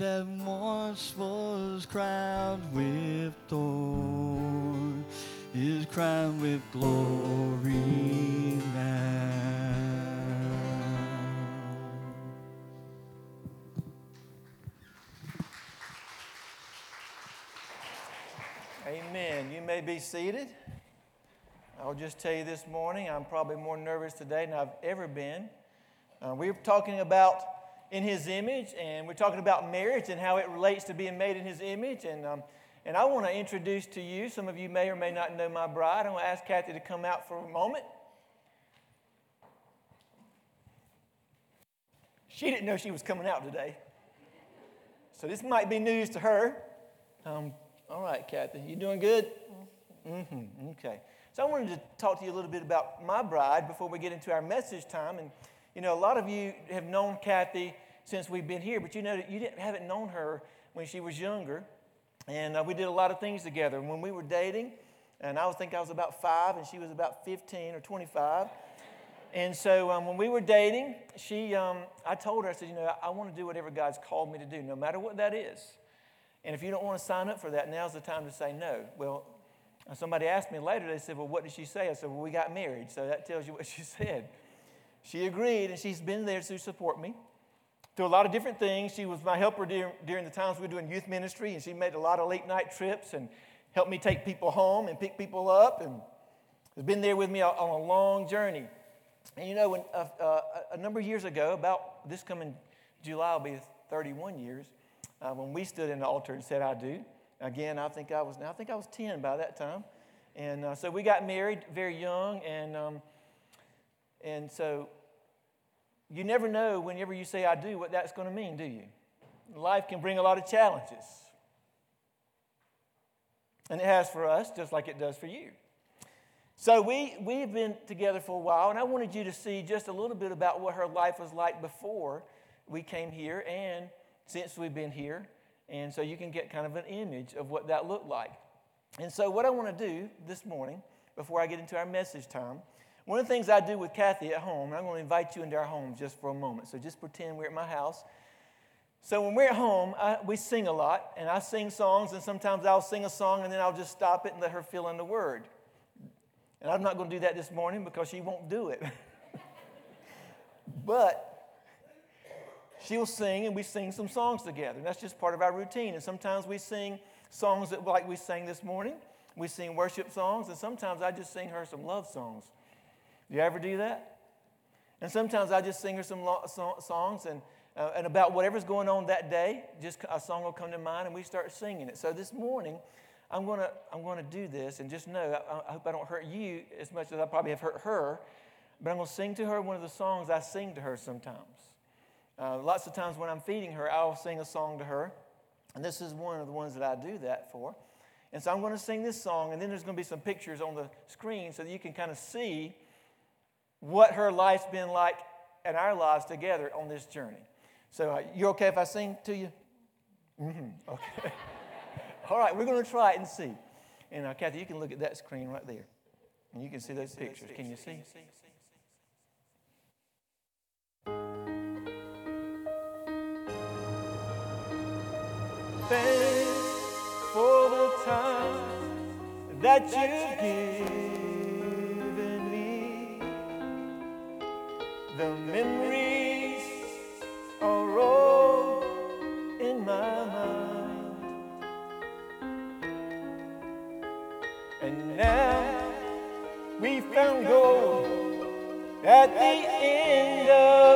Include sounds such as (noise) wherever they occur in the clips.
that once was crowned with thorns is crowned with glory now. Amen. You may be seated. I'll just tell you this morning, I'm probably more nervous today than I've ever been. Uh, we're talking about in His image, and we're talking about marriage and how it relates to being made in His image. And, um, and I want to introduce to you, some of you may or may not know my bride. I'm going to ask Kathy to come out for a moment. She didn't know she was coming out today. So this might be news to her. Um, all right, Kathy, you doing good? Mm-hmm. Okay. So I wanted to talk to you a little bit about my bride before we get into our message time. And you know, a lot of you have known Kathy since we've been here, but you know that you didn't haven't known her when she was younger. And uh, we did a lot of things together. When we were dating, and I was think I was about five, and she was about 15 or 25. And so um, when we were dating, she, um, I told her, I said, you know, I, I want to do whatever God's called me to do, no matter what that is. And if you don't want to sign up for that, now's the time to say no. Well, somebody asked me later, they said, well, what did she say? I said, well, we got married. So that tells you what she (laughs) said. She agreed, and she's been there to support me through a lot of different things. She was my helper during, during the times we were doing youth ministry, and she made a lot of late night trips and helped me take people home and pick people up, and has been there with me on a long journey. And you know, when, uh, uh, a number of years ago, about this coming July will be 31 years, uh, when we stood in the altar and said, "I do." Again, I think I was I think I was 10 by that time, and uh, so we got married very young, and um, and so you never know whenever you say "I do" what that's going to mean, do you? Life can bring a lot of challenges, and it has for us, just like it does for you. So we, we've been together for a while, and I wanted you to see just a little bit about what her life was like before we came here and since we've been here. And so you can get kind of an image of what that looked like. And so, what I want to do this morning, before I get into our message time, one of the things I do with Kathy at home, and I'm going to invite you into our home just for a moment. So, just pretend we're at my house. So, when we're at home, I, we sing a lot, and I sing songs, and sometimes I'll sing a song and then I'll just stop it and let her fill in the word. And I'm not going to do that this morning because she won't do it. (laughs) but she'll sing and we sing some songs together. And that's just part of our routine. And sometimes we sing songs that, like we sang this morning. We sing worship songs, and sometimes I just sing her some love songs. Do you ever do that? And sometimes I just sing her some lo- so- songs and, uh, and about whatever's going on that day, just a song will come to mind and we start singing it. So this morning, I'm going to I'm gonna do this and just know, I, I hope I don't hurt you as much as I probably have hurt her, but I'm going to sing to her one of the songs I sing to her sometimes. Uh, lots of times when I'm feeding her, I'll sing a song to her. And this is one of the ones that I do that for. And so I'm going to sing this song, and then there's going to be some pictures on the screen so that you can kind of see what her life's been like and our lives together on this journey. So, uh, you okay if I sing to you? Mm-hmm. Okay. (laughs) All right, we're going to try it and see. And uh, Kathy, you can look at that screen right there, and you can see those pictures. Can you see? thanks for the time that you've given The memories are all in my mind. And now we found gold at the end of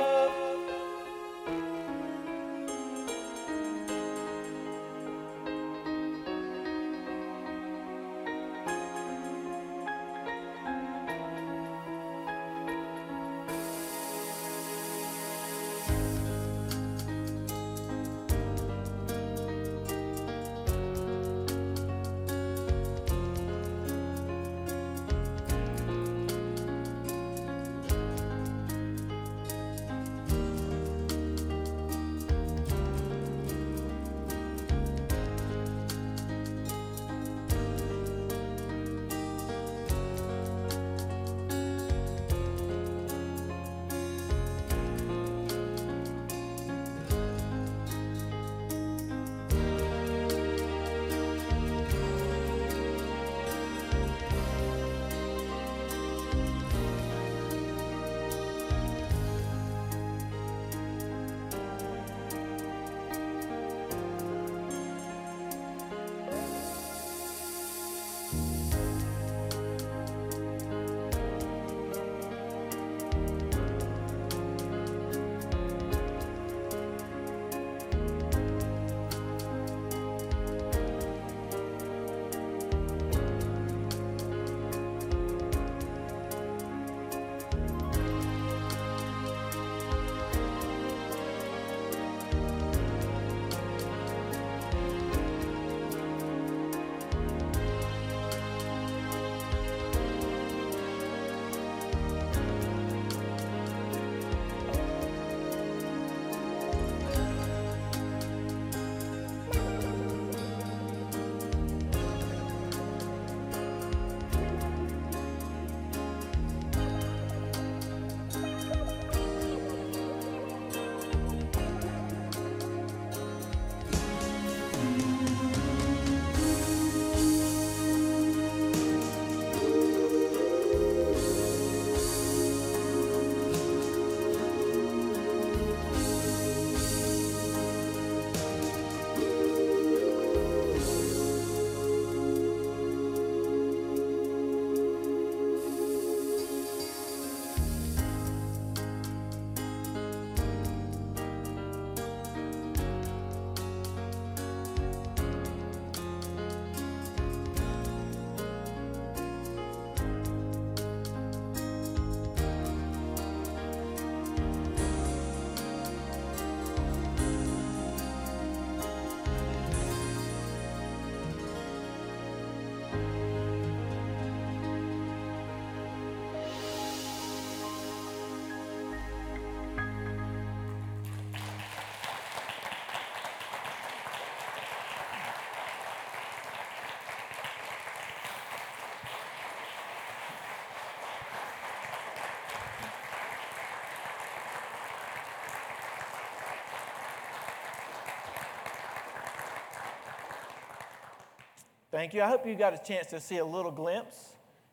Thank you. I hope you got a chance to see a little glimpse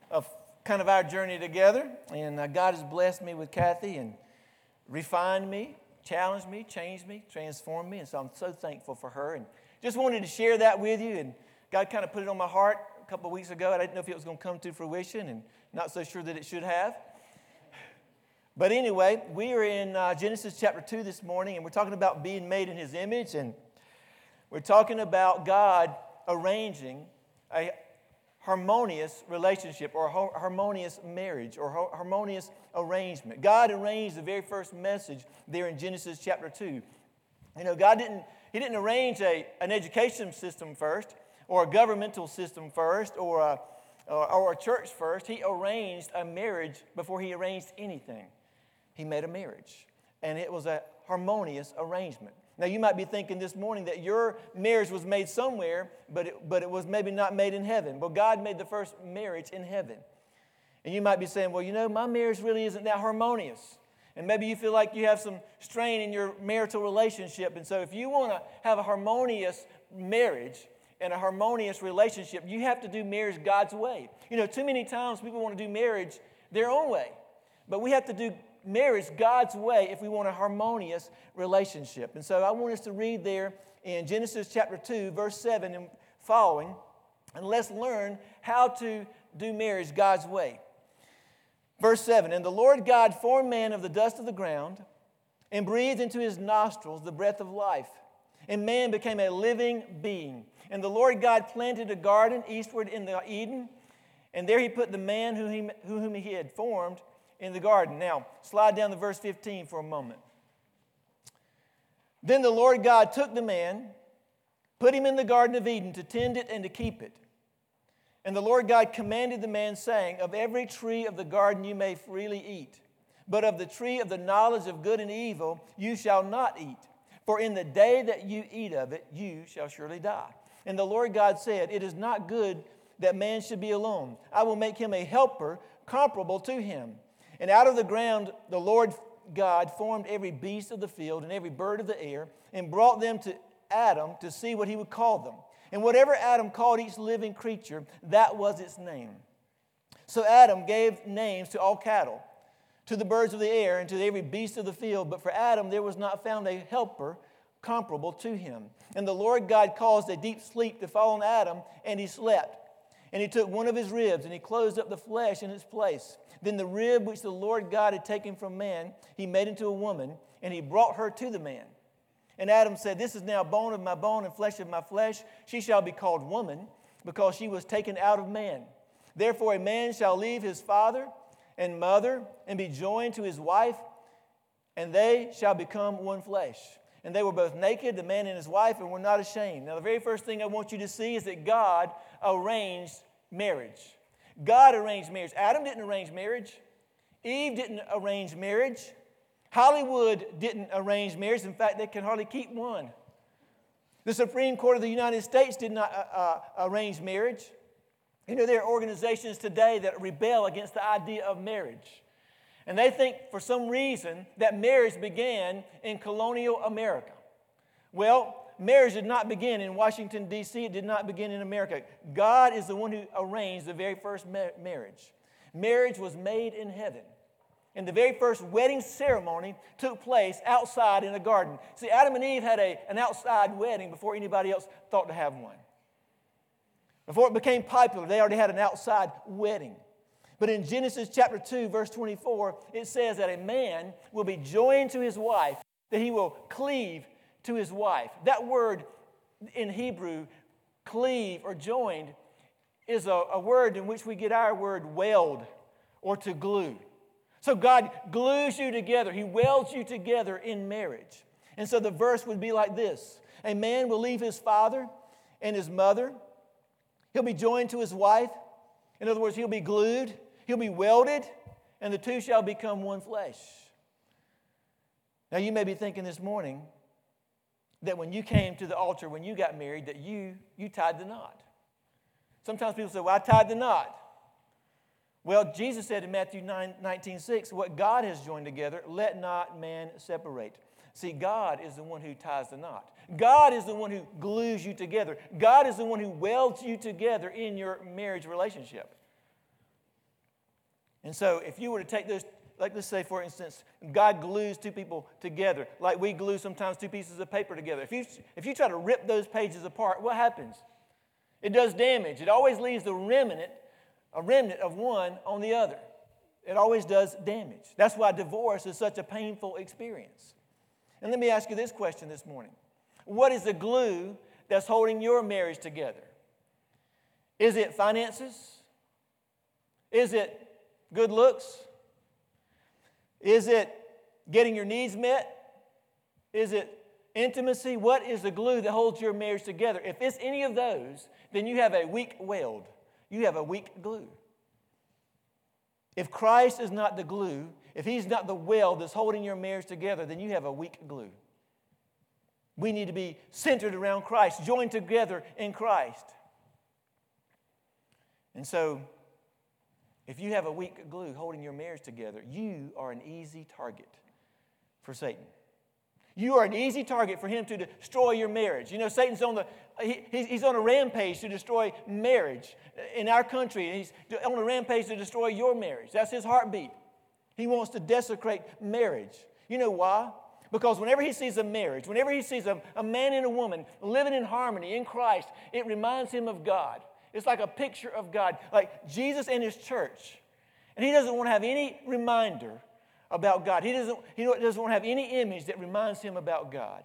of kind of our journey together. And uh, God has blessed me with Kathy and refined me, challenged me, changed me, transformed me. And so I'm so thankful for her. And just wanted to share that with you. And God kind of put it on my heart a couple of weeks ago. I didn't know if it was going to come to fruition and not so sure that it should have. But anyway, we are in uh, Genesis chapter 2 this morning, and we're talking about being made in his image. And we're talking about God arranging a harmonious relationship or a harmonious marriage or harmonious arrangement. God arranged the very first message there in Genesis chapter 2. You know, God didn't, He didn't arrange a, an education system first or a governmental system first or a, or, or a church first. He arranged a marriage before He arranged anything. He made a marriage, and it was a harmonious arrangement. Now, you might be thinking this morning that your marriage was made somewhere, but it, but it was maybe not made in heaven. Well, God made the first marriage in heaven. And you might be saying, well, you know, my marriage really isn't that harmonious. And maybe you feel like you have some strain in your marital relationship. And so, if you want to have a harmonious marriage and a harmonious relationship, you have to do marriage God's way. You know, too many times people want to do marriage their own way. But we have to do marriage God's way if we want a harmonious relationship. And so I want us to read there in Genesis chapter 2, verse 7 and following, and let's learn how to do marriage God's way. Verse 7 And the Lord God formed man of the dust of the ground and breathed into his nostrils the breath of life, and man became a living being. And the Lord God planted a garden eastward in the Eden, and there he put the man whom he, whom he had formed in the garden. Now, slide down to verse 15 for a moment. Then the Lord God took the man, put him in the Garden of Eden to tend it and to keep it. And the Lord God commanded the man, saying, Of every tree of the garden you may freely eat, but of the tree of the knowledge of good and evil you shall not eat. For in the day that you eat of it, you shall surely die. And the Lord God said, It is not good that man should be alone. I will make him a helper comparable to him. And out of the ground the Lord God formed every beast of the field and every bird of the air and brought them to Adam to see what he would call them. And whatever Adam called each living creature, that was its name. So Adam gave names to all cattle, to the birds of the air, and to every beast of the field. But for Adam there was not found a helper comparable to him. And the Lord God caused a deep sleep to fall on Adam, and he slept. And he took one of his ribs, and he closed up the flesh in its place. Then the rib which the Lord God had taken from man, he made into a woman, and he brought her to the man. And Adam said, This is now bone of my bone and flesh of my flesh. She shall be called woman, because she was taken out of man. Therefore, a man shall leave his father and mother and be joined to his wife, and they shall become one flesh. And they were both naked, the man and his wife, and were not ashamed. Now, the very first thing I want you to see is that God arranged marriage. God arranged marriage. Adam didn't arrange marriage. Eve didn't arrange marriage. Hollywood didn't arrange marriage. In fact, they can hardly keep one. The Supreme Court of the United States did not uh, uh, arrange marriage. You know, there are organizations today that rebel against the idea of marriage. And they think for some reason that marriage began in colonial America. Well, marriage did not begin in Washington, D.C., it did not begin in America. God is the one who arranged the very first marriage. Marriage was made in heaven. And the very first wedding ceremony took place outside in a garden. See, Adam and Eve had a, an outside wedding before anybody else thought to have one. Before it became popular, they already had an outside wedding. But in Genesis chapter 2, verse 24, it says that a man will be joined to his wife, that he will cleave to his wife. That word in Hebrew, cleave or joined, is a, a word in which we get our word weld or to glue. So God glues you together, He welds you together in marriage. And so the verse would be like this A man will leave his father and his mother, he'll be joined to his wife. In other words, he'll be glued, he'll be welded, and the two shall become one flesh. Now, you may be thinking this morning, that when you came to the altar when you got married that you you tied the knot sometimes people say well i tied the knot well jesus said in matthew 9, 19 6 what god has joined together let not man separate See, God is the one who ties the knot. God is the one who glues you together. God is the one who welds you together in your marriage relationship. And so, if you were to take those, like let's say, for instance, God glues two people together, like we glue sometimes two pieces of paper together. If you, if you try to rip those pages apart, what happens? It does damage. It always leaves the remnant, a remnant of one on the other. It always does damage. That's why divorce is such a painful experience. And let me ask you this question this morning What is the glue that's holding your marriage together? Is it finances? Is it good looks? Is it getting your needs met? Is it intimacy? What is the glue that holds your marriage together? If it's any of those, then you have a weak weld. You have a weak glue. If Christ is not the glue, if He's not the weld that's holding your marriage together, then you have a weak glue. We need to be centered around Christ, joined together in Christ. And so, if you have a weak glue holding your marriage together, you are an easy target for Satan. You are an easy target for him to destroy your marriage. You know, Satan's on the he, he's on a rampage to destroy marriage in our country. He's on a rampage to destroy your marriage. That's his heartbeat. He wants to desecrate marriage. You know why? Because whenever he sees a marriage, whenever he sees a, a man and a woman living in harmony in Christ, it reminds him of God. It's like a picture of God, like Jesus and his church. And he doesn't want to have any reminder about God. He doesn't, he doesn't want to have any image that reminds him about God.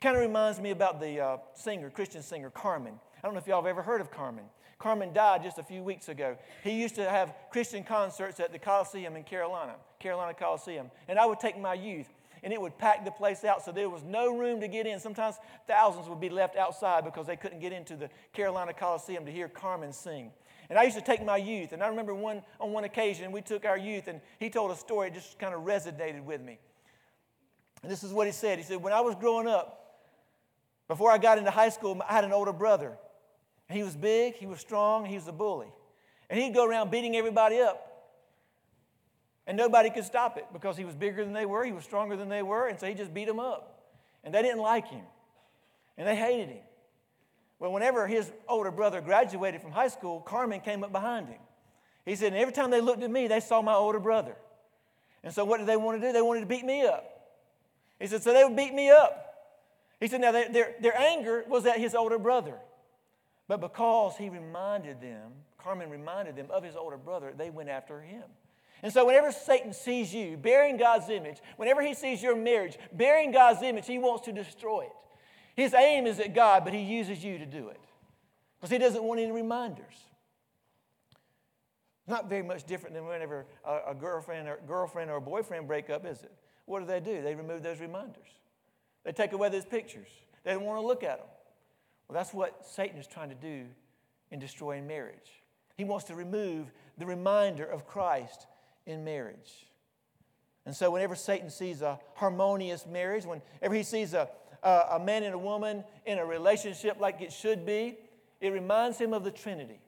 Kind of reminds me about the uh, singer, Christian singer, Carmen. I don't know if y'all have ever heard of Carmen. Carmen died just a few weeks ago. He used to have Christian concerts at the Coliseum in Carolina, Carolina Coliseum. And I would take my youth, and it would pack the place out so there was no room to get in. Sometimes thousands would be left outside because they couldn't get into the Carolina Coliseum to hear Carmen sing. And I used to take my youth, and I remember one, on one occasion we took our youth, and he told a story that just kind of resonated with me. And this is what he said. He said, When I was growing up, before I got into high school, I had an older brother. And He was big, he was strong, he was a bully. And he'd go around beating everybody up. And nobody could stop it because he was bigger than they were, he was stronger than they were, and so he just beat them up. And they didn't like him, and they hated him. Well, whenever his older brother graduated from high school, Carmen came up behind him. He said, and every time they looked at me, they saw my older brother. And so what did they want to do? They wanted to beat me up. He said, so they would beat me up. He said, now they, their, their anger was at his older brother. But because he reminded them, Carmen reminded them of his older brother, they went after him. And so, whenever Satan sees you bearing God's image, whenever he sees your marriage bearing God's image, he wants to destroy it. His aim is at God, but he uses you to do it because he doesn't want any reminders. Not very much different than whenever a, a girlfriend or girlfriend or boyfriend break up, is it? What do they do? They remove those reminders. They take away those pictures. They don't want to look at them. Well, that's what Satan is trying to do in destroying marriage. He wants to remove the reminder of Christ in marriage. And so, whenever Satan sees a harmonious marriage, whenever he sees a, a, a, man and a woman in a relationship like it should be, it reminds him of the Trinity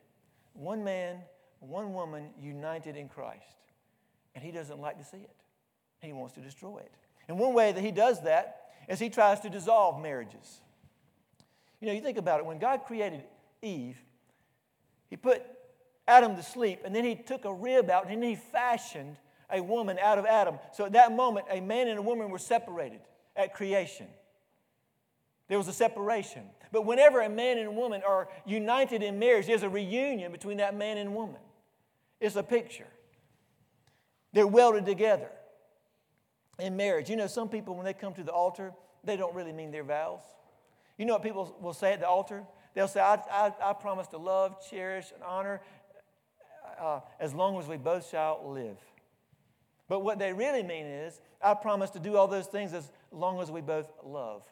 one man, one woman united in Christ. And he doesn't like to see it, he wants to destroy it. And one way that he does that is he tries to dissolve marriages. You know, you think about it, when God created Eve, he put Adam to sleep, and then he took a rib out, and then he fashioned a woman out of Adam. So at that moment, a man and a woman were separated at creation. There was a separation. But whenever a man and a woman are united in marriage, there's a reunion between that man and woman. It's a picture. They're welded together in marriage. You know, some people, when they come to the altar, they don't really mean their vows. You know what people will say at the altar? They'll say, I, I, I promise to love, cherish, and honor uh, as long as we both shall live. But what they really mean is, I promise to do all those things as long as we both love.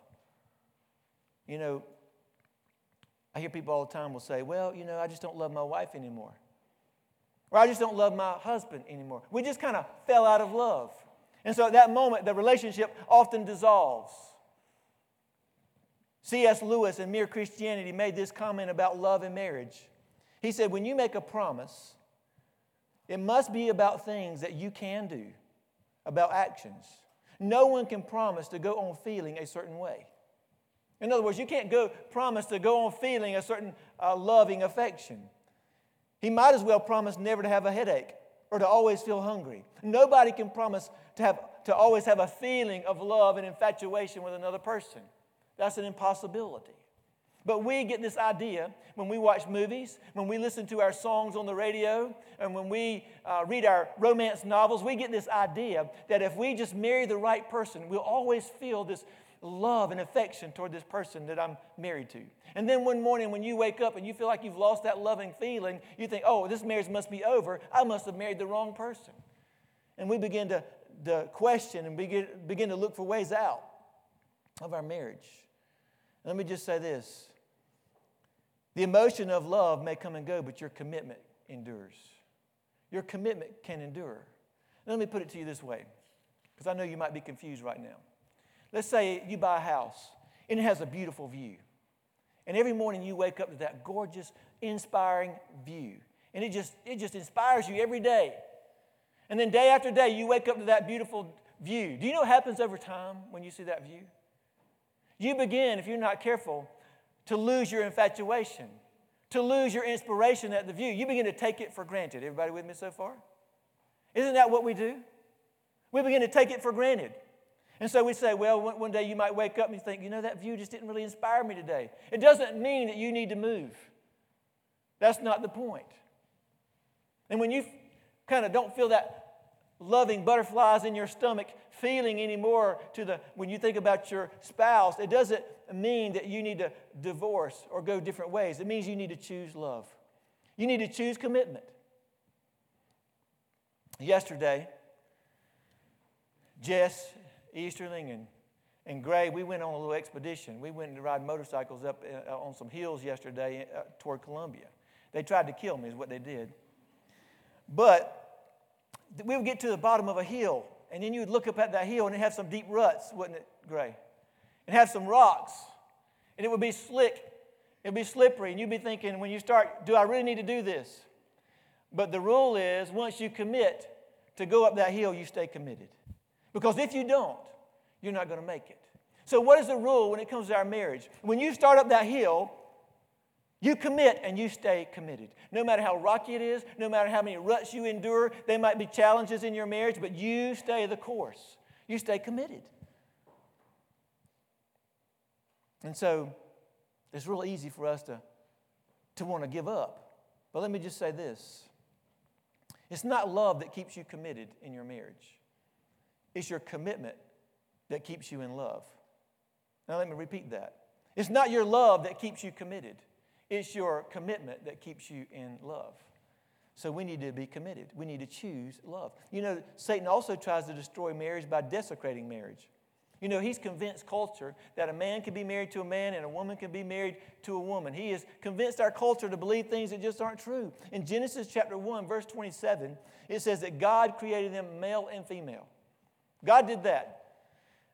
You know, I hear people all the time will say, Well, you know, I just don't love my wife anymore. Or I just don't love my husband anymore. We just kind of fell out of love. And so at that moment, the relationship often dissolves. C.S. Lewis in Mere Christianity made this comment about love and marriage. He said, When you make a promise, it must be about things that you can do, about actions. No one can promise to go on feeling a certain way. In other words, you can't go promise to go on feeling a certain uh, loving affection. He might as well promise never to have a headache or to always feel hungry. Nobody can promise to, have, to always have a feeling of love and infatuation with another person. That's an impossibility. But we get this idea when we watch movies, when we listen to our songs on the radio, and when we uh, read our romance novels, we get this idea that if we just marry the right person, we'll always feel this love and affection toward this person that I'm married to. And then one morning when you wake up and you feel like you've lost that loving feeling, you think, oh, this marriage must be over. I must have married the wrong person. And we begin to, to question and begin, begin to look for ways out of our marriage. Let me just say this the emotion of love may come and go, but your commitment endures. Your commitment can endure. Let me put it to you this way, because I know you might be confused right now. Let's say you buy a house and it has a beautiful view. And every morning you wake up to that gorgeous, inspiring view. And it just, it just inspires you every day. And then day after day, you wake up to that beautiful view. Do you know what happens over time when you see that view? You begin, if you're not careful, to lose your infatuation, to lose your inspiration at the view. You begin to take it for granted. Everybody with me so far? Isn't that what we do? We begin to take it for granted. And so we say, well, one day you might wake up and you think, you know, that view just didn't really inspire me today. It doesn't mean that you need to move. That's not the point. And when you kind of don't feel that loving butterflies in your stomach feeling anymore to the when you think about your spouse, it doesn't mean that you need to divorce or go different ways. It means you need to choose love. You need to choose commitment. Yesterday, Jess Easterling and, and Gray, we went on a little expedition. We went to ride motorcycles up uh, on some hills yesterday uh, toward Columbia. They tried to kill me, is what they did. But we would get to the bottom of a hill, and then you would look up at that hill, and it have some deep ruts, wouldn't it, Gray? And have some rocks, and it would be slick. It would be slippery, and you'd be thinking, when you start, do I really need to do this? But the rule is, once you commit to go up that hill, you stay committed. Because if you don't, you're not going to make it. So, what is the rule when it comes to our marriage? When you start up that hill, you commit and you stay committed. No matter how rocky it is, no matter how many ruts you endure, there might be challenges in your marriage, but you stay the course. You stay committed. And so, it's real easy for us to, to want to give up. But let me just say this it's not love that keeps you committed in your marriage. It's your commitment that keeps you in love. Now, let me repeat that. It's not your love that keeps you committed, it's your commitment that keeps you in love. So we need to be committed. We need to choose love. You know, Satan also tries to destroy marriage by desecrating marriage. You know, he's convinced culture that a man can be married to a man and a woman can be married to a woman. He has convinced our culture to believe things that just aren't true. In Genesis chapter 1, verse 27, it says that God created them male and female. God did that.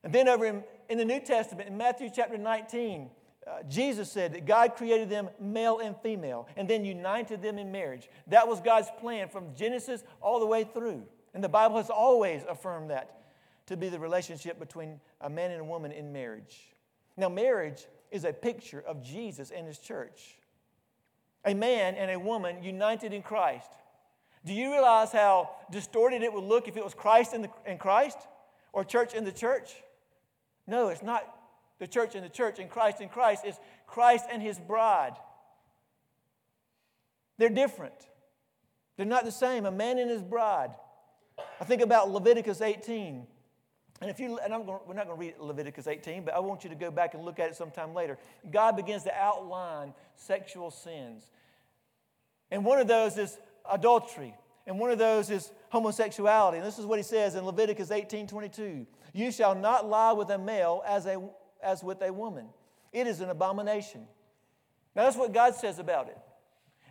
And then over in, in the New Testament, in Matthew chapter 19, uh, Jesus said that God created them male and female and then united them in marriage. That was God's plan from Genesis all the way through. And the Bible has always affirmed that to be the relationship between a man and a woman in marriage. Now, marriage is a picture of Jesus and his church. A man and a woman united in Christ. Do you realize how distorted it would look if it was Christ in, the, in Christ or church in the church? No, it's not the church and the church and Christ and Christ. is Christ and his bride. They're different. They're not the same. A man and his bride. I think about Leviticus 18. And if you, and I'm going, we're not going to read Leviticus 18, but I want you to go back and look at it sometime later. God begins to outline sexual sins. And one of those is adultery. And one of those is homosexuality. And this is what he says in Leviticus 18 22. You shall not lie with a male as, a, as with a woman. It is an abomination. Now, that's what God says about it.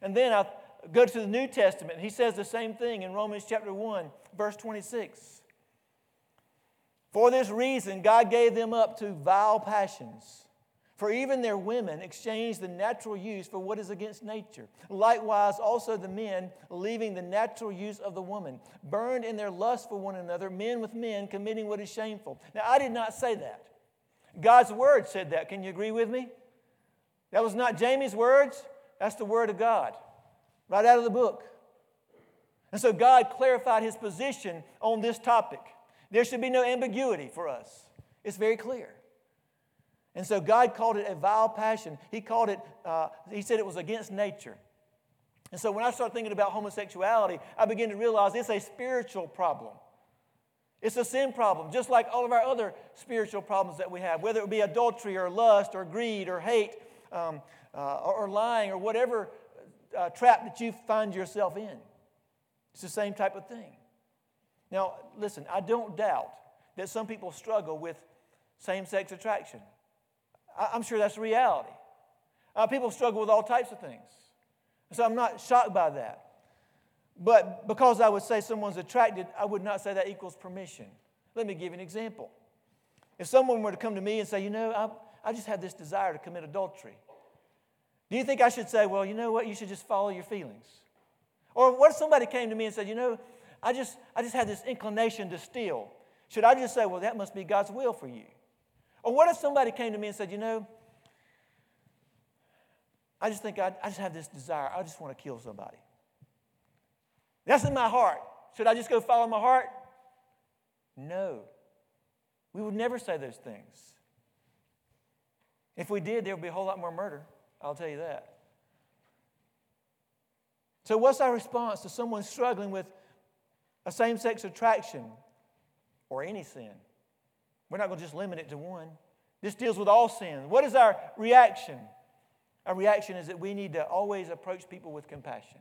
And then I go to the New Testament. He says the same thing in Romans chapter 1, verse 26. For this reason, God gave them up to vile passions. For even their women exchanged the natural use for what is against nature. Likewise, also the men, leaving the natural use of the woman, burned in their lust for one another, men with men, committing what is shameful. Now, I did not say that. God's word said that. Can you agree with me? That was not Jamie's words, that's the word of God, right out of the book. And so God clarified his position on this topic. There should be no ambiguity for us, it's very clear. And so God called it a vile passion. He called it, uh, he said it was against nature. And so when I started thinking about homosexuality, I began to realize it's a spiritual problem. It's a sin problem, just like all of our other spiritual problems that we have, whether it be adultery or lust or greed or hate um, uh, or, lying or whatever uh, trap that you find yourself in. It's the same type of thing. Now, listen, I don't doubt that some people struggle with same sex attraction. I'm sure that's reality. Uh, people struggle with all types of things. So I'm not shocked by that. But because I would say someone's attracted, I would not say that equals permission. Let me give you an example. If someone were to come to me and say, you know, I, I just have this desire to commit adultery, do you think I should say, well, you know what, you should just follow your feelings? Or what if somebody came to me and said, you know, I just, I just had this inclination to steal? Should I just say, well, that must be God's will for you? Or what if somebody came to me and said, you know, I just think I, I just have this desire. I just want to kill somebody. That's in my heart. Should I just go follow my heart? No. We would never say those things. If we did, there would be a whole lot more murder. I'll tell you that. So, what's our response to someone struggling with a same sex attraction or any sin? We're not going to just limit it to one. This deals with all sin. What is our reaction? Our reaction is that we need to always approach people with compassion,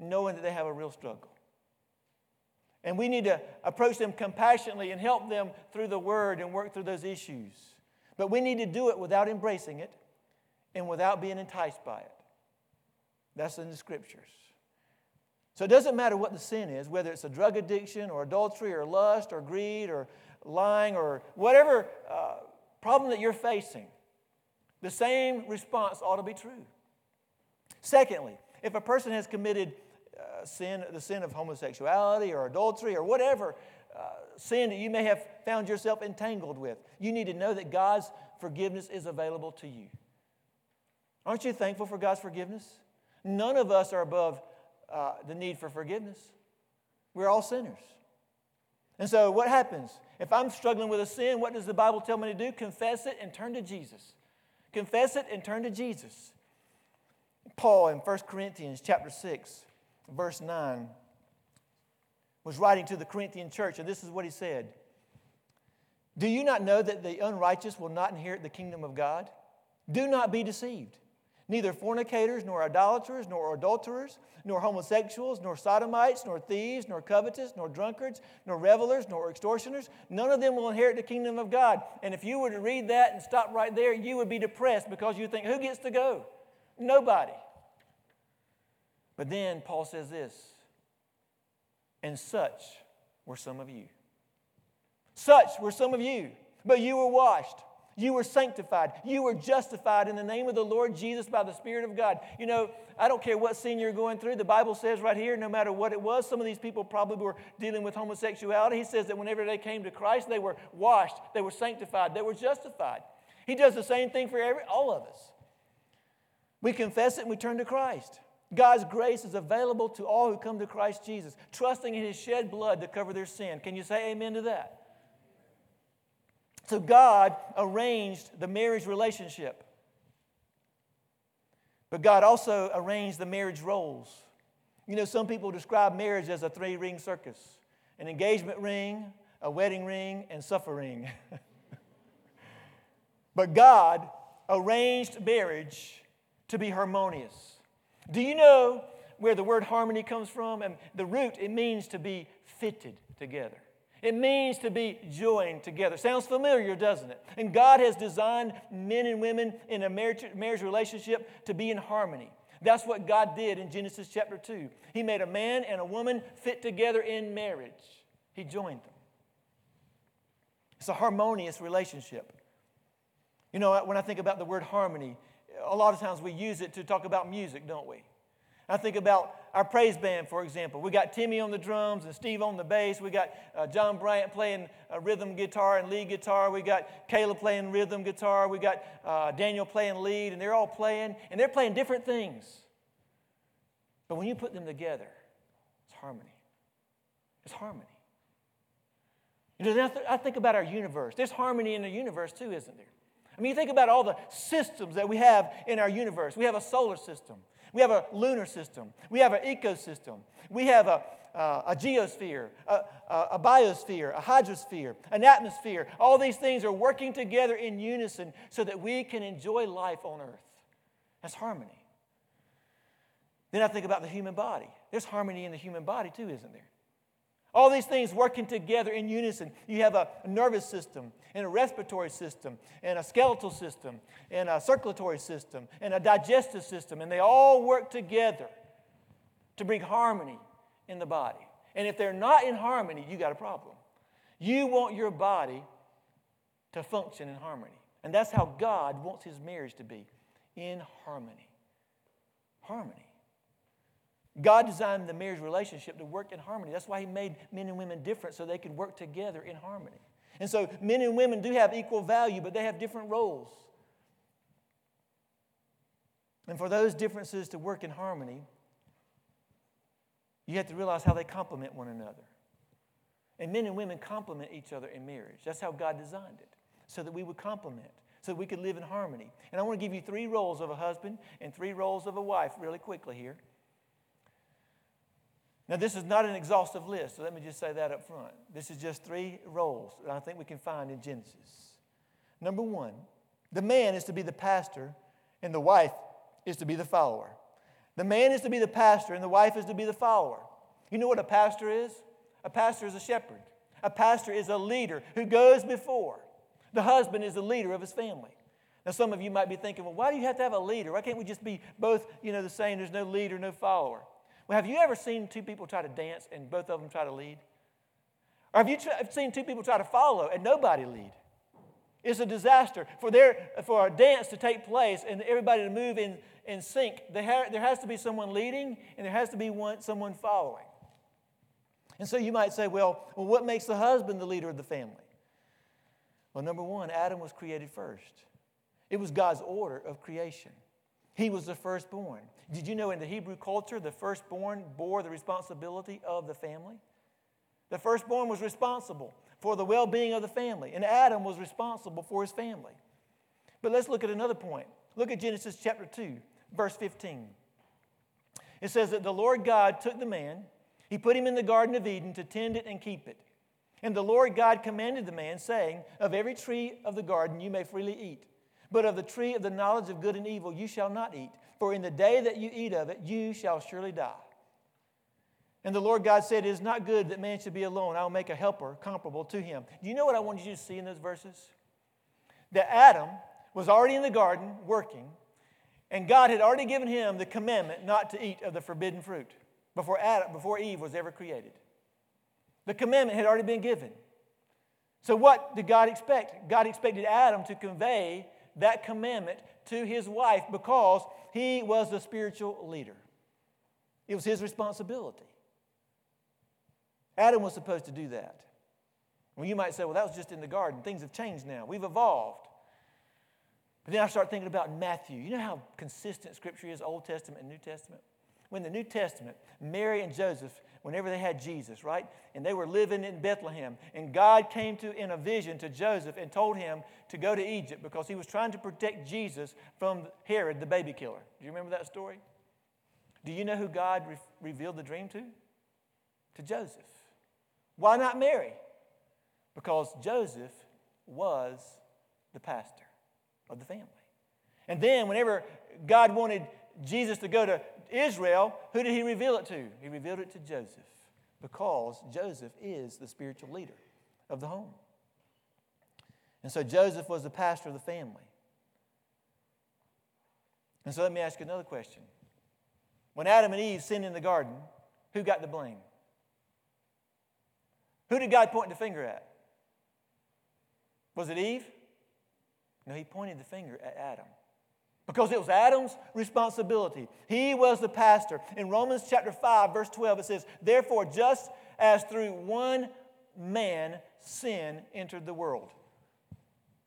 knowing that they have a real struggle. And we need to approach them compassionately and help them through the word and work through those issues. But we need to do it without embracing it and without being enticed by it. That's in the scriptures. So it doesn't matter what the sin is, whether it's a drug addiction or adultery or lust or greed or lying or whatever uh, problem that you're facing, the same response ought to be true. Secondly, if a person has committed uh, sin, the sin of homosexuality or adultery or whatever uh, sin that you may have found yourself entangled with, you need to know that God's forgiveness is available to you. Aren't you thankful for God's forgiveness? None of us are above uh, the need for forgiveness. We're all sinners. And so, what happens? If I'm struggling with a sin, what does the Bible tell me to do? Confess it and turn to Jesus. Confess it and turn to Jesus. Paul in 1 Corinthians chapter 6, verse 9, was writing to the Corinthian church, and this is what he said Do you not know that the unrighteous will not inherit the kingdom of God? Do not be deceived. Neither fornicators, nor idolaters, nor adulterers, nor homosexuals, nor sodomites, nor thieves, nor covetous, nor drunkards, nor revelers, nor extortioners, none of them will inherit the kingdom of God. And if you were to read that and stop right there, you would be depressed because you think, who gets to go? Nobody. But then Paul says this, and such were some of you. Such were some of you, but you were washed you were sanctified. You were justified in the name of the Lord Jesus by the Spirit of God. You know, I don't care what sin you're going through. The Bible says right here, no matter what it was, some of these people probably were dealing with homosexuality. He says that whenever they came to Christ, they were washed, they were sanctified, they were justified. He does the same thing for every, all of us. We confess it and we turn to Christ. God's grace is available to all who come to Christ Jesus, trusting in His shed blood to cover their sin. Can you say amen to that? So God arranged the marriage relationship. But God also arranged the marriage roles. You know, some people describe marriage as a three ring circus an engagement ring, a wedding ring, and suffering. (laughs) but God arranged marriage to be harmonious. Do you know where the word harmony comes from? And the root, it means to be fitted together. It means to be joined together. Sounds familiar, doesn't it? And God has designed men and women in a marriage, marriage relationship to be in harmony. That's what God did in Genesis chapter 2. He made a man and a woman fit together in marriage, He joined them. It's a harmonious relationship. You know, when I think about the word harmony, a lot of times we use it to talk about music, don't we? I think about our praise band, for example. We got Timmy on the drums and Steve on the bass. We got uh, John Bryant playing uh, rhythm guitar and lead guitar. We got Caleb playing rhythm guitar. We got uh, Daniel playing lead, and they're all playing, and they're playing different things. But when you put them together, it's harmony. It's harmony. You know, I think about our universe. There's harmony in the universe too, isn't there? I mean, you think about all the systems that we have in our universe. We have a solar system. We have a lunar system. We have an ecosystem. We have a, uh, a geosphere, a, a biosphere, a hydrosphere, an atmosphere. All these things are working together in unison so that we can enjoy life on earth. That's harmony. Then I think about the human body. There's harmony in the human body too, isn't there? All these things working together in unison. You have a nervous system, and a respiratory system, and a skeletal system, and a circulatory system, and a digestive system, and they all work together to bring harmony in the body. And if they're not in harmony, you got a problem. You want your body to function in harmony. And that's how God wants his marriage to be in harmony. Harmony. God designed the marriage relationship to work in harmony. That's why He made men and women different so they could work together in harmony. And so men and women do have equal value, but they have different roles. And for those differences to work in harmony, you have to realize how they complement one another. And men and women complement each other in marriage. That's how God designed it, so that we would complement, so that we could live in harmony. And I want to give you three roles of a husband and three roles of a wife really quickly here. Now, this is not an exhaustive list, so let me just say that up front. This is just three roles that I think we can find in Genesis. Number one, the man is to be the pastor, and the wife is to be the follower. The man is to be the pastor, and the wife is to be the follower. You know what a pastor is? A pastor is a shepherd. A pastor is a leader who goes before. The husband is the leader of his family. Now, some of you might be thinking, well, why do you have to have a leader? Why can't we just be both, you know, the same? There's no leader, no follower. Well, have you ever seen two people try to dance and both of them try to lead? Or have you seen two people try to follow and nobody lead? It's a disaster. For, there, for a dance to take place and everybody to move in, in sync, there, there has to be someone leading and there has to be one, someone following. And so you might say, well, well, what makes the husband the leader of the family? Well, number one, Adam was created first. It was God's order of creation. He was the firstborn. Did you know in the Hebrew culture, the firstborn bore the responsibility of the family? The firstborn was responsible for the well being of the family, and Adam was responsible for his family. But let's look at another point. Look at Genesis chapter 2, verse 15. It says that the Lord God took the man, he put him in the Garden of Eden to tend it and keep it. And the Lord God commanded the man, saying, Of every tree of the garden you may freely eat. But of the tree of the knowledge of good and evil you shall not eat, for in the day that you eat of it, you shall surely die. And the Lord God said, It is not good that man should be alone. I will make a helper comparable to him. Do you know what I wanted you to see in those verses? That Adam was already in the garden working, and God had already given him the commandment not to eat of the forbidden fruit before, Adam, before Eve was ever created. The commandment had already been given. So, what did God expect? God expected Adam to convey that commandment to his wife because he was the spiritual leader. It was his responsibility. Adam was supposed to do that. Well, you might say, well, that was just in the garden. Things have changed now. We've evolved. But then I start thinking about Matthew. You know how consistent Scripture is, Old Testament and New Testament? When the New Testament, Mary and Joseph whenever they had Jesus, right? And they were living in Bethlehem. And God came to in a vision to Joseph and told him to go to Egypt because he was trying to protect Jesus from Herod, the baby killer. Do you remember that story? Do you know who God re- revealed the dream to? To Joseph. Why not Mary? Because Joseph was the pastor of the family. And then, whenever God wanted Jesus to go to Israel, who did he reveal it to? He revealed it to Joseph because Joseph is the spiritual leader of the home. And so Joseph was the pastor of the family. And so let me ask you another question. When Adam and Eve sinned in the garden, who got the blame? Who did God point the finger at? Was it Eve? No, he pointed the finger at Adam. Because it was Adam's responsibility. He was the pastor. In Romans chapter 5, verse 12, it says, Therefore, just as through one man sin entered the world,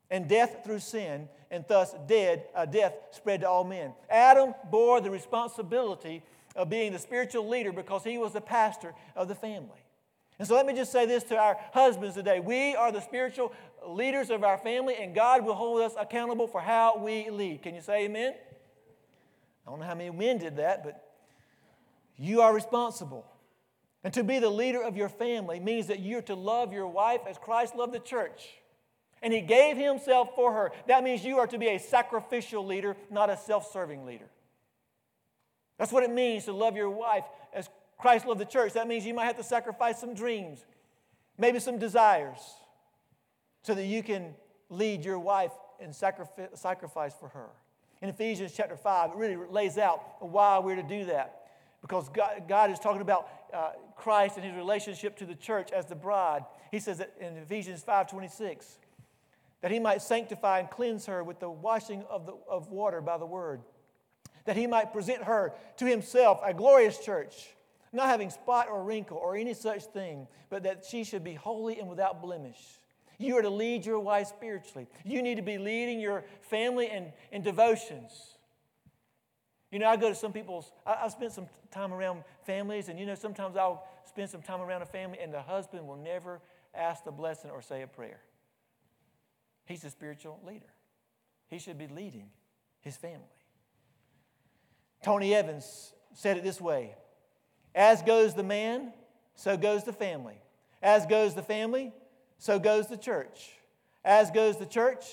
and death through sin, and thus dead, uh, death spread to all men. Adam bore the responsibility of being the spiritual leader because he was the pastor of the family. And so let me just say this to our husbands today. We are the spiritual leaders of our family, and God will hold us accountable for how we lead. Can you say amen? I don't know how many men did that, but you are responsible. And to be the leader of your family means that you're to love your wife as Christ loved the church. And he gave himself for her. That means you are to be a sacrificial leader, not a self serving leader. That's what it means to love your wife as Christ loved the church. That means you might have to sacrifice some dreams, maybe some desires, so that you can lead your wife in sacrifice for her. In Ephesians chapter 5, it really lays out why we're to do that. Because God, God is talking about uh, Christ and his relationship to the church as the bride. He says that in Ephesians 5.26, that he might sanctify and cleanse her with the washing of, the, of water by the word, that he might present her to himself a glorious church, not having spot or wrinkle or any such thing, but that she should be holy and without blemish. You are to lead your wife spiritually. You need to be leading your family in, in devotions. You know, I go to some people's, I, I some time around families, and you know, sometimes I'll spend some time around a family, and the husband will never ask the blessing or say a prayer. He's a spiritual leader, he should be leading his family. Tony Evans said it this way as goes the man, so goes the family. As goes the family, so goes the church. As goes the church,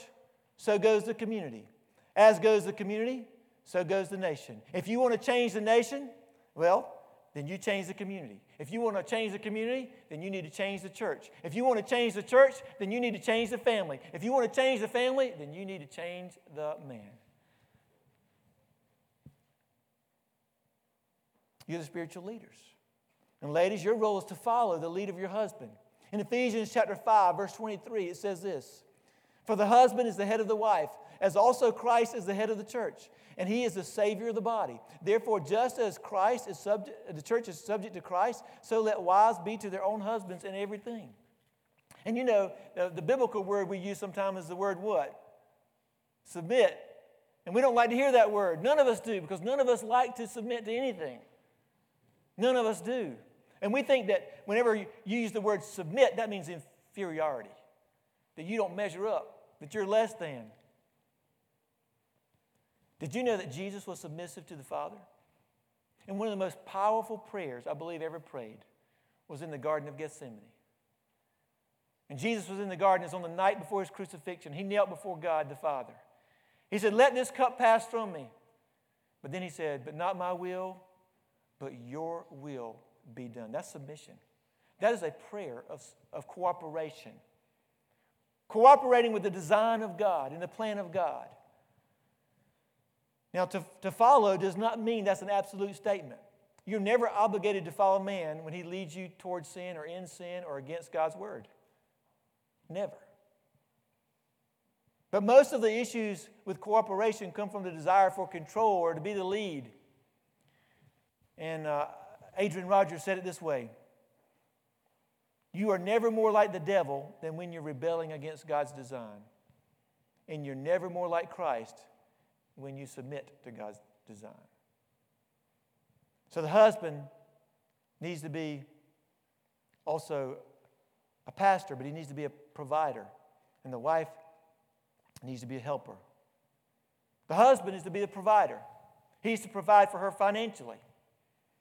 so goes the community. As goes the community, so goes the nation. If you want to change the nation, well, then you change the community. If you want to change the community, then you need to change the church. If you want to change the church, then you need to change the family. If you want to change the family, then you need to change the man. You're the spiritual leaders. And ladies, your role is to follow the lead of your husband. In Ephesians chapter 5, verse 23, it says this For the husband is the head of the wife, as also Christ is the head of the church, and he is the Savior of the body. Therefore, just as Christ is subject, the church is subject to Christ, so let wives be to their own husbands in everything. And you know, the, the biblical word we use sometimes is the word what? Submit. And we don't like to hear that word. None of us do, because none of us like to submit to anything. None of us do. And we think that whenever you use the word submit, that means inferiority, that you don't measure up, that you're less than. Did you know that Jesus was submissive to the Father? And one of the most powerful prayers I believe ever prayed was in the Garden of Gethsemane. And Jesus was in the garden, it's on the night before his crucifixion. He knelt before God the Father. He said, Let this cup pass from me. But then he said, But not my will, but your will be done. That's submission. That is a prayer of, of cooperation. Cooperating with the design of God and the plan of God. Now, to, to follow does not mean that's an absolute statement. You're never obligated to follow man when he leads you towards sin or in sin or against God's word. Never. But most of the issues with cooperation come from the desire for control or to be the lead. And uh, Adrian Rogers said it this way You are never more like the devil than when you're rebelling against God's design. And you're never more like Christ when you submit to God's design. So the husband needs to be also a pastor, but he needs to be a provider. And the wife needs to be a helper. The husband is to be the provider. He's to provide for her financially.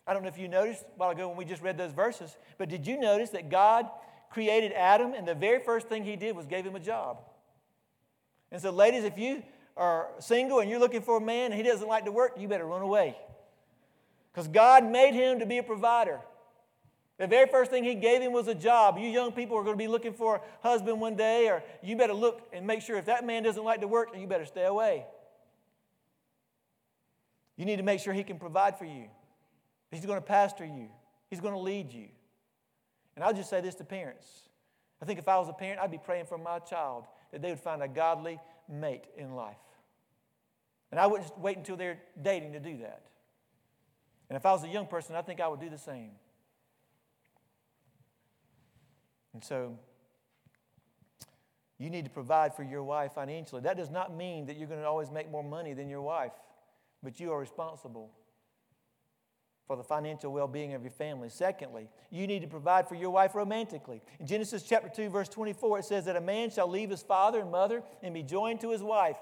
I don't know if you noticed a while ago when we just read those verses, but did you notice that God created Adam and the very first thing he did was gave him a job? And so, ladies, if you are single and you're looking for a man and he doesn't like to work, you better run away. Because God made him to be a provider. The very first thing he gave him was a job. You young people are going to be looking for a husband one day, or you better look and make sure if that man doesn't like to work, you better stay away. You need to make sure he can provide for you. He's going to pastor you, He's going to lead you. And I'll just say this to parents. I think if I was a parent, I'd be praying for my child that they would find a godly mate in life. And I wouldn't wait until they're dating to do that. And if I was a young person, I think I would do the same. And so, you need to provide for your wife financially. That does not mean that you're going to always make more money than your wife, but you are responsible for the financial well being of your family. Secondly, you need to provide for your wife romantically. In Genesis chapter 2, verse 24, it says that a man shall leave his father and mother and be joined to his wife.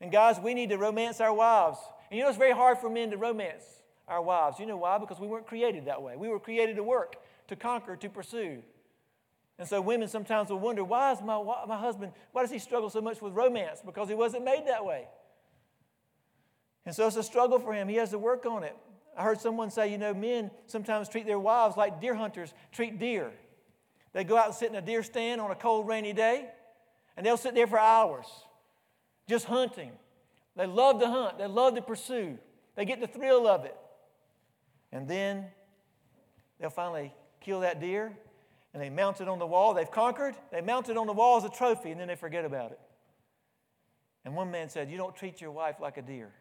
And guys, we need to romance our wives. And you know, it's very hard for men to romance our wives. You know why? Because we weren't created that way. We were created to work, to conquer, to pursue. And so women sometimes will wonder, why is my, my husband, why does he struggle so much with romance? Because he wasn't made that way. And so it's a struggle for him. He has to work on it. I heard someone say, you know, men sometimes treat their wives like deer hunters treat deer. They go out and sit in a deer stand on a cold, rainy day, and they'll sit there for hours just hunting. They love to hunt, they love to pursue, they get the thrill of it. And then they'll finally kill that deer and they mount it on the wall. They've conquered, they mount it on the wall as a trophy, and then they forget about it. And one man said, You don't treat your wife like a deer,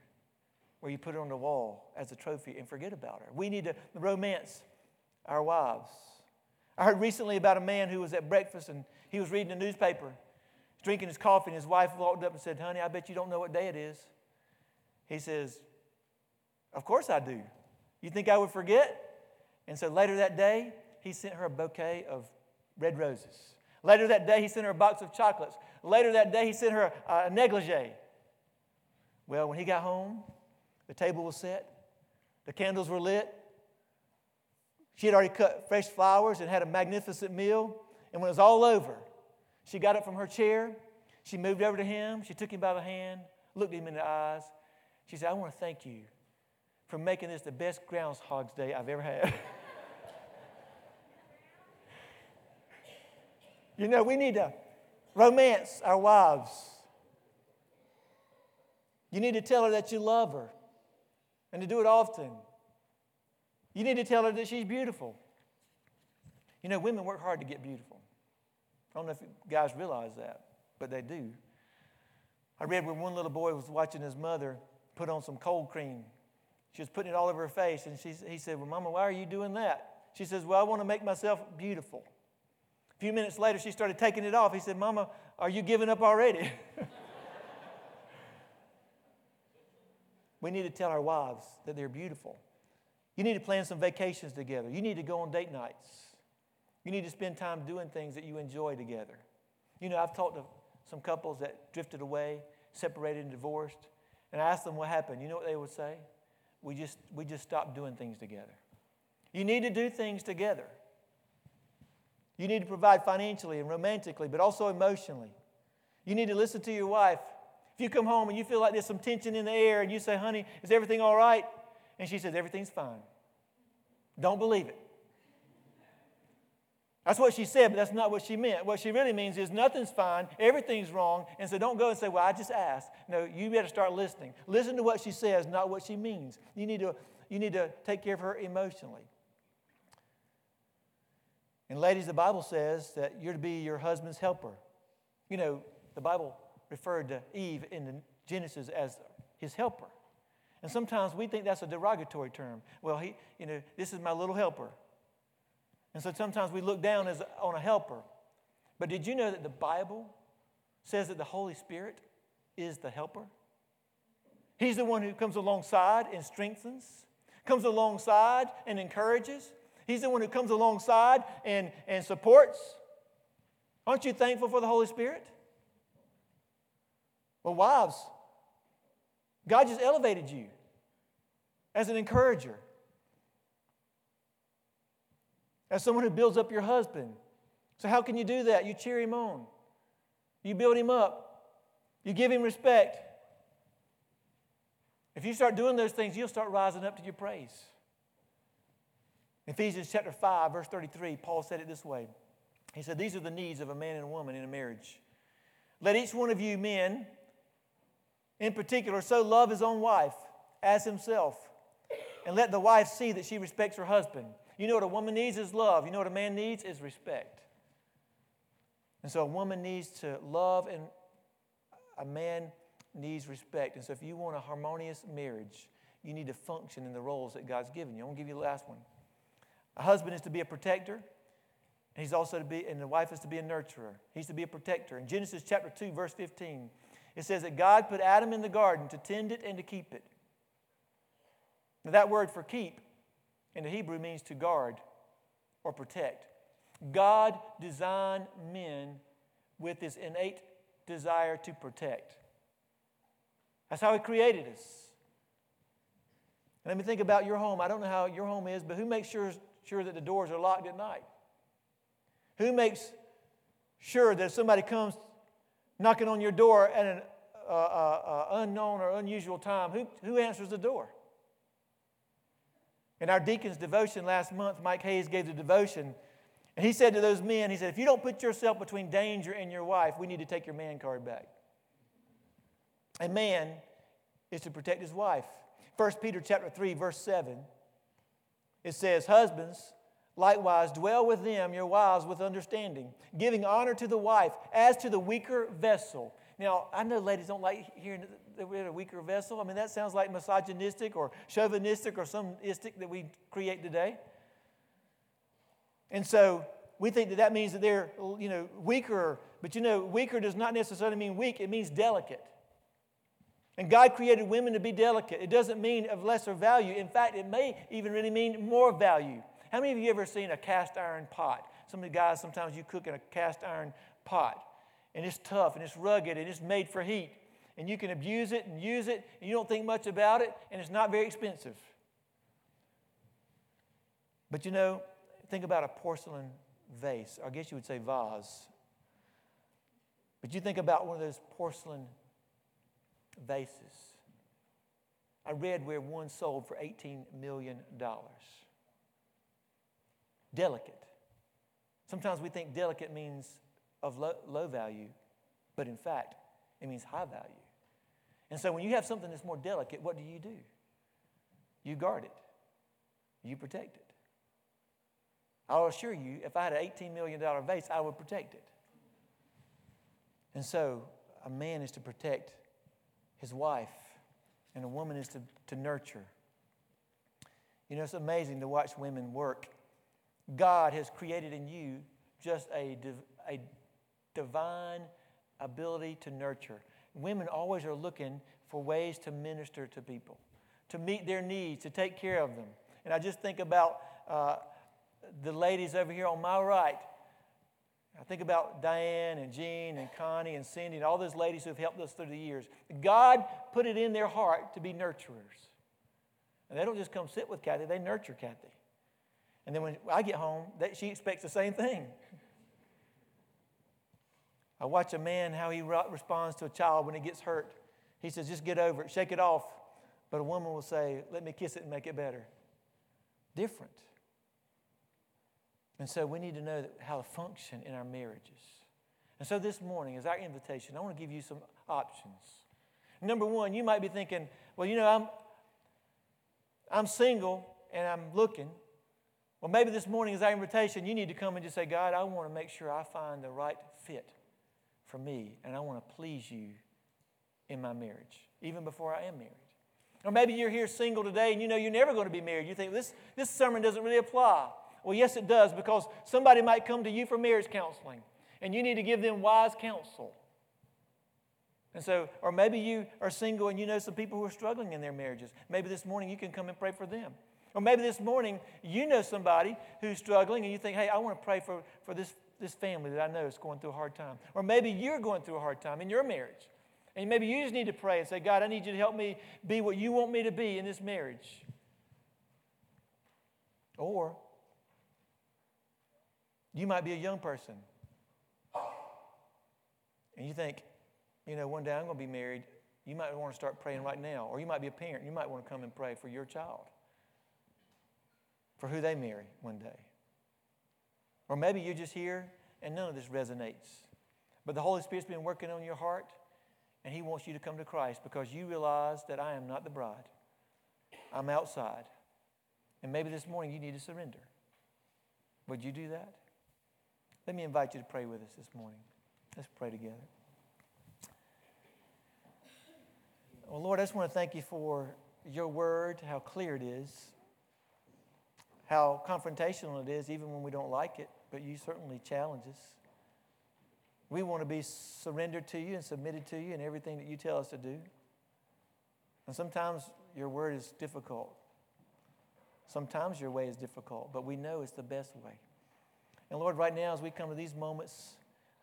where you put her on the wall as a trophy and forget about her. We need to romance our wives. I heard recently about a man who was at breakfast and he was reading a newspaper, drinking his coffee, and his wife walked up and said, Honey, I bet you don't know what day it is. He says, Of course I do. You think I would forget? And so later that day, he sent her a bouquet of red roses. Later that day, he sent her a box of chocolates. Later that day, he sent her a, a negligee. Well, when he got home, the table was set, the candles were lit. She had already cut fresh flowers and had a magnificent meal. And when it was all over, she got up from her chair. She moved over to him. She took him by the hand, looked him in the eyes. She said, I want to thank you for making this the best Groundhog's Day I've ever had. (laughs) You know, we need to romance our wives. You need to tell her that you love her and to do it often. You need to tell her that she's beautiful. You know, women work hard to get beautiful. I don't know if guys realize that, but they do. I read where one little boy was watching his mother put on some cold cream. She was putting it all over her face, and she, he said, Well, Mama, why are you doing that? She says, Well, I want to make myself beautiful. A few minutes later, she started taking it off. He said, Mama, are you giving up already? (laughs) we need to tell our wives that they're beautiful. You need to plan some vacations together. You need to go on date nights. You need to spend time doing things that you enjoy together. You know, I've talked to some couples that drifted away, separated, and divorced, and I asked them what happened. You know what they would say? We just, we just stopped doing things together. You need to do things together. You need to provide financially and romantically, but also emotionally. You need to listen to your wife. If you come home and you feel like there's some tension in the air and you say, honey, is everything all right? And she says, everything's fine. Don't believe it. That's what she said, but that's not what she meant. What she really means is nothing's fine, everything's wrong, and so don't go and say, Well, I just asked. No, you better start listening. Listen to what she says, not what she means. You need to, you need to take care of her emotionally. And ladies, the Bible says that you're to be your husband's helper. You know, the Bible referred to Eve in the Genesis as his helper. And sometimes we think that's a derogatory term. Well, he, you know, this is my little helper. And so sometimes we look down as on a helper. But did you know that the Bible says that the Holy Spirit is the helper? He's the one who comes alongside and strengthens, comes alongside and encourages, He's the one who comes alongside and, and supports. Aren't you thankful for the Holy Spirit? Well, wives, God just elevated you as an encourager, as someone who builds up your husband. So, how can you do that? You cheer him on, you build him up, you give him respect. If you start doing those things, you'll start rising up to your praise. Ephesians chapter 5, verse 33, Paul said it this way. He said, These are the needs of a man and a woman in a marriage. Let each one of you men, in particular, so love his own wife as himself. And let the wife see that she respects her husband. You know what a woman needs is love. You know what a man needs is respect. And so a woman needs to love and a man needs respect. And so, if you want a harmonious marriage, you need to function in the roles that God's given you. I'm going to give you the last one. A husband is to be a protector, and he's also to be, and the wife is to be a nurturer. He's to be a protector. In Genesis chapter 2, verse 15, it says that God put Adam in the garden to tend it and to keep it. Now, that word for keep in the Hebrew means to guard or protect. God designed men with this innate desire to protect. That's how He created us. Let me think about your home. I don't know how your home is, but who makes sure, sure that the doors are locked at night? Who makes sure that if somebody comes knocking on your door at an uh, uh, uh, unknown or unusual time, who, who answers the door? In our deacon's devotion last month, Mike Hayes gave the devotion, and he said to those men, he said, if you don't put yourself between danger and your wife, we need to take your man card back. A man is to protect his wife. 1 Peter chapter 3, verse 7, it says, Husbands, likewise dwell with them, your wives, with understanding, giving honor to the wife as to the weaker vessel. Now, I know ladies don't like hearing that we're a weaker vessel. I mean, that sounds like misogynistic or chauvinistic or some istic that we create today. And so we think that that means that they're, you know, weaker. But you know, weaker does not necessarily mean weak. It means delicate. And God created women to be delicate. It doesn't mean of lesser value. In fact, it may even really mean more value. How many of you ever seen a cast iron pot? Some of the guys, sometimes you cook in a cast iron pot, and it's tough and it's rugged and it's made for heat. And you can abuse it and use it, and you don't think much about it, and it's not very expensive. But you know, think about a porcelain vase, I guess you would say vase. But you think about one of those porcelain vases. I read where one sold for $18 million. Delicate. Sometimes we think delicate means of low, low value, but in fact, it means high value. And so when you have something that's more delicate, what do you do? You guard it, you protect it. I'll assure you, if I had an $18 million vase, I would protect it. And so a man is to protect his wife, and a woman is to, to nurture. You know, it's amazing to watch women work. God has created in you just a, a divine ability to nurture. Women always are looking for ways to minister to people, to meet their needs, to take care of them. And I just think about uh, the ladies over here on my right I think about Diane and Jean and Connie and Cindy and all those ladies who have helped us through the years. God put it in their heart to be nurturers. And they don't just come sit with Kathy, they nurture Kathy. And then when I get home, that, she expects the same thing. I watch a man how he responds to a child when he gets hurt. He says, just get over it, shake it off. But a woman will say, let me kiss it and make it better. Different. And so we need to know how to function in our marriages. And so this morning, as our invitation, I want to give you some options. Number one, you might be thinking, well, you know, I'm, I'm single and I'm looking. Well, maybe this morning is our invitation. You need to come and just say, God, I want to make sure I find the right fit for me, and I want to please you in my marriage, even before I am married. Or maybe you're here single today and you know you're never going to be married. You think this, this sermon doesn't really apply. Well, yes, it does, because somebody might come to you for marriage counseling, and you need to give them wise counsel. And so, or maybe you are single and you know some people who are struggling in their marriages. Maybe this morning you can come and pray for them. Or maybe this morning you know somebody who's struggling and you think, hey, I want to pray for, for this, this family that I know is going through a hard time. Or maybe you're going through a hard time in your marriage. And maybe you just need to pray and say, God, I need you to help me be what you want me to be in this marriage. Or you might be a young person. And you think, you know, one day I'm going to be married. You might want to start praying right now. Or you might be a parent. You might want to come and pray for your child, for who they marry one day. Or maybe you're just here and none of this resonates. But the Holy Spirit's been working on your heart, and He wants you to come to Christ because you realize that I am not the bride. I'm outside. And maybe this morning you need to surrender. Would you do that? Let me invite you to pray with us this morning. Let's pray together. Well, Lord, I just want to thank you for your word, how clear it is, how confrontational it is, even when we don't like it, but you certainly challenge us. We want to be surrendered to you and submitted to you in everything that you tell us to do. And sometimes your word is difficult. Sometimes your way is difficult, but we know it's the best way. And Lord, right now, as we come to these moments,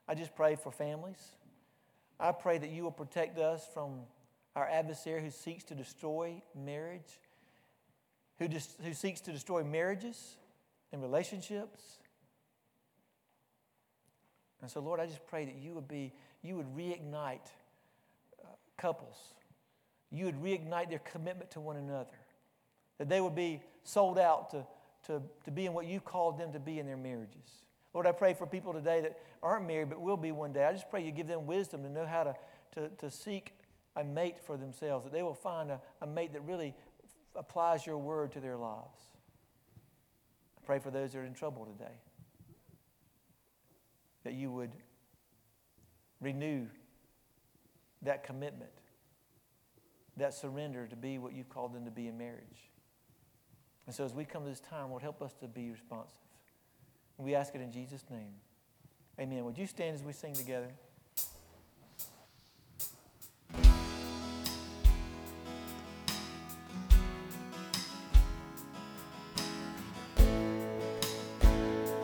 I just pray for families. I pray that you will protect us from our adversary who seeks to destroy marriage, who, just, who seeks to destroy marriages and relationships. And so, Lord, I just pray that you would be, you would reignite uh, couples. You would reignite their commitment to one another. That they would be sold out to, to, to be in what you called them to be in their marriages. Lord, I pray for people today that aren't married but will be one day. I just pray you give them wisdom to know how to, to, to seek a mate for themselves, that they will find a, a mate that really applies your word to their lives. I pray for those that are in trouble today, that you would renew that commitment, that surrender to be what you called them to be in marriage. And so as we come to this time, Lord, help us to be responsive. We ask it in Jesus' name. Amen. Would you stand as we sing together?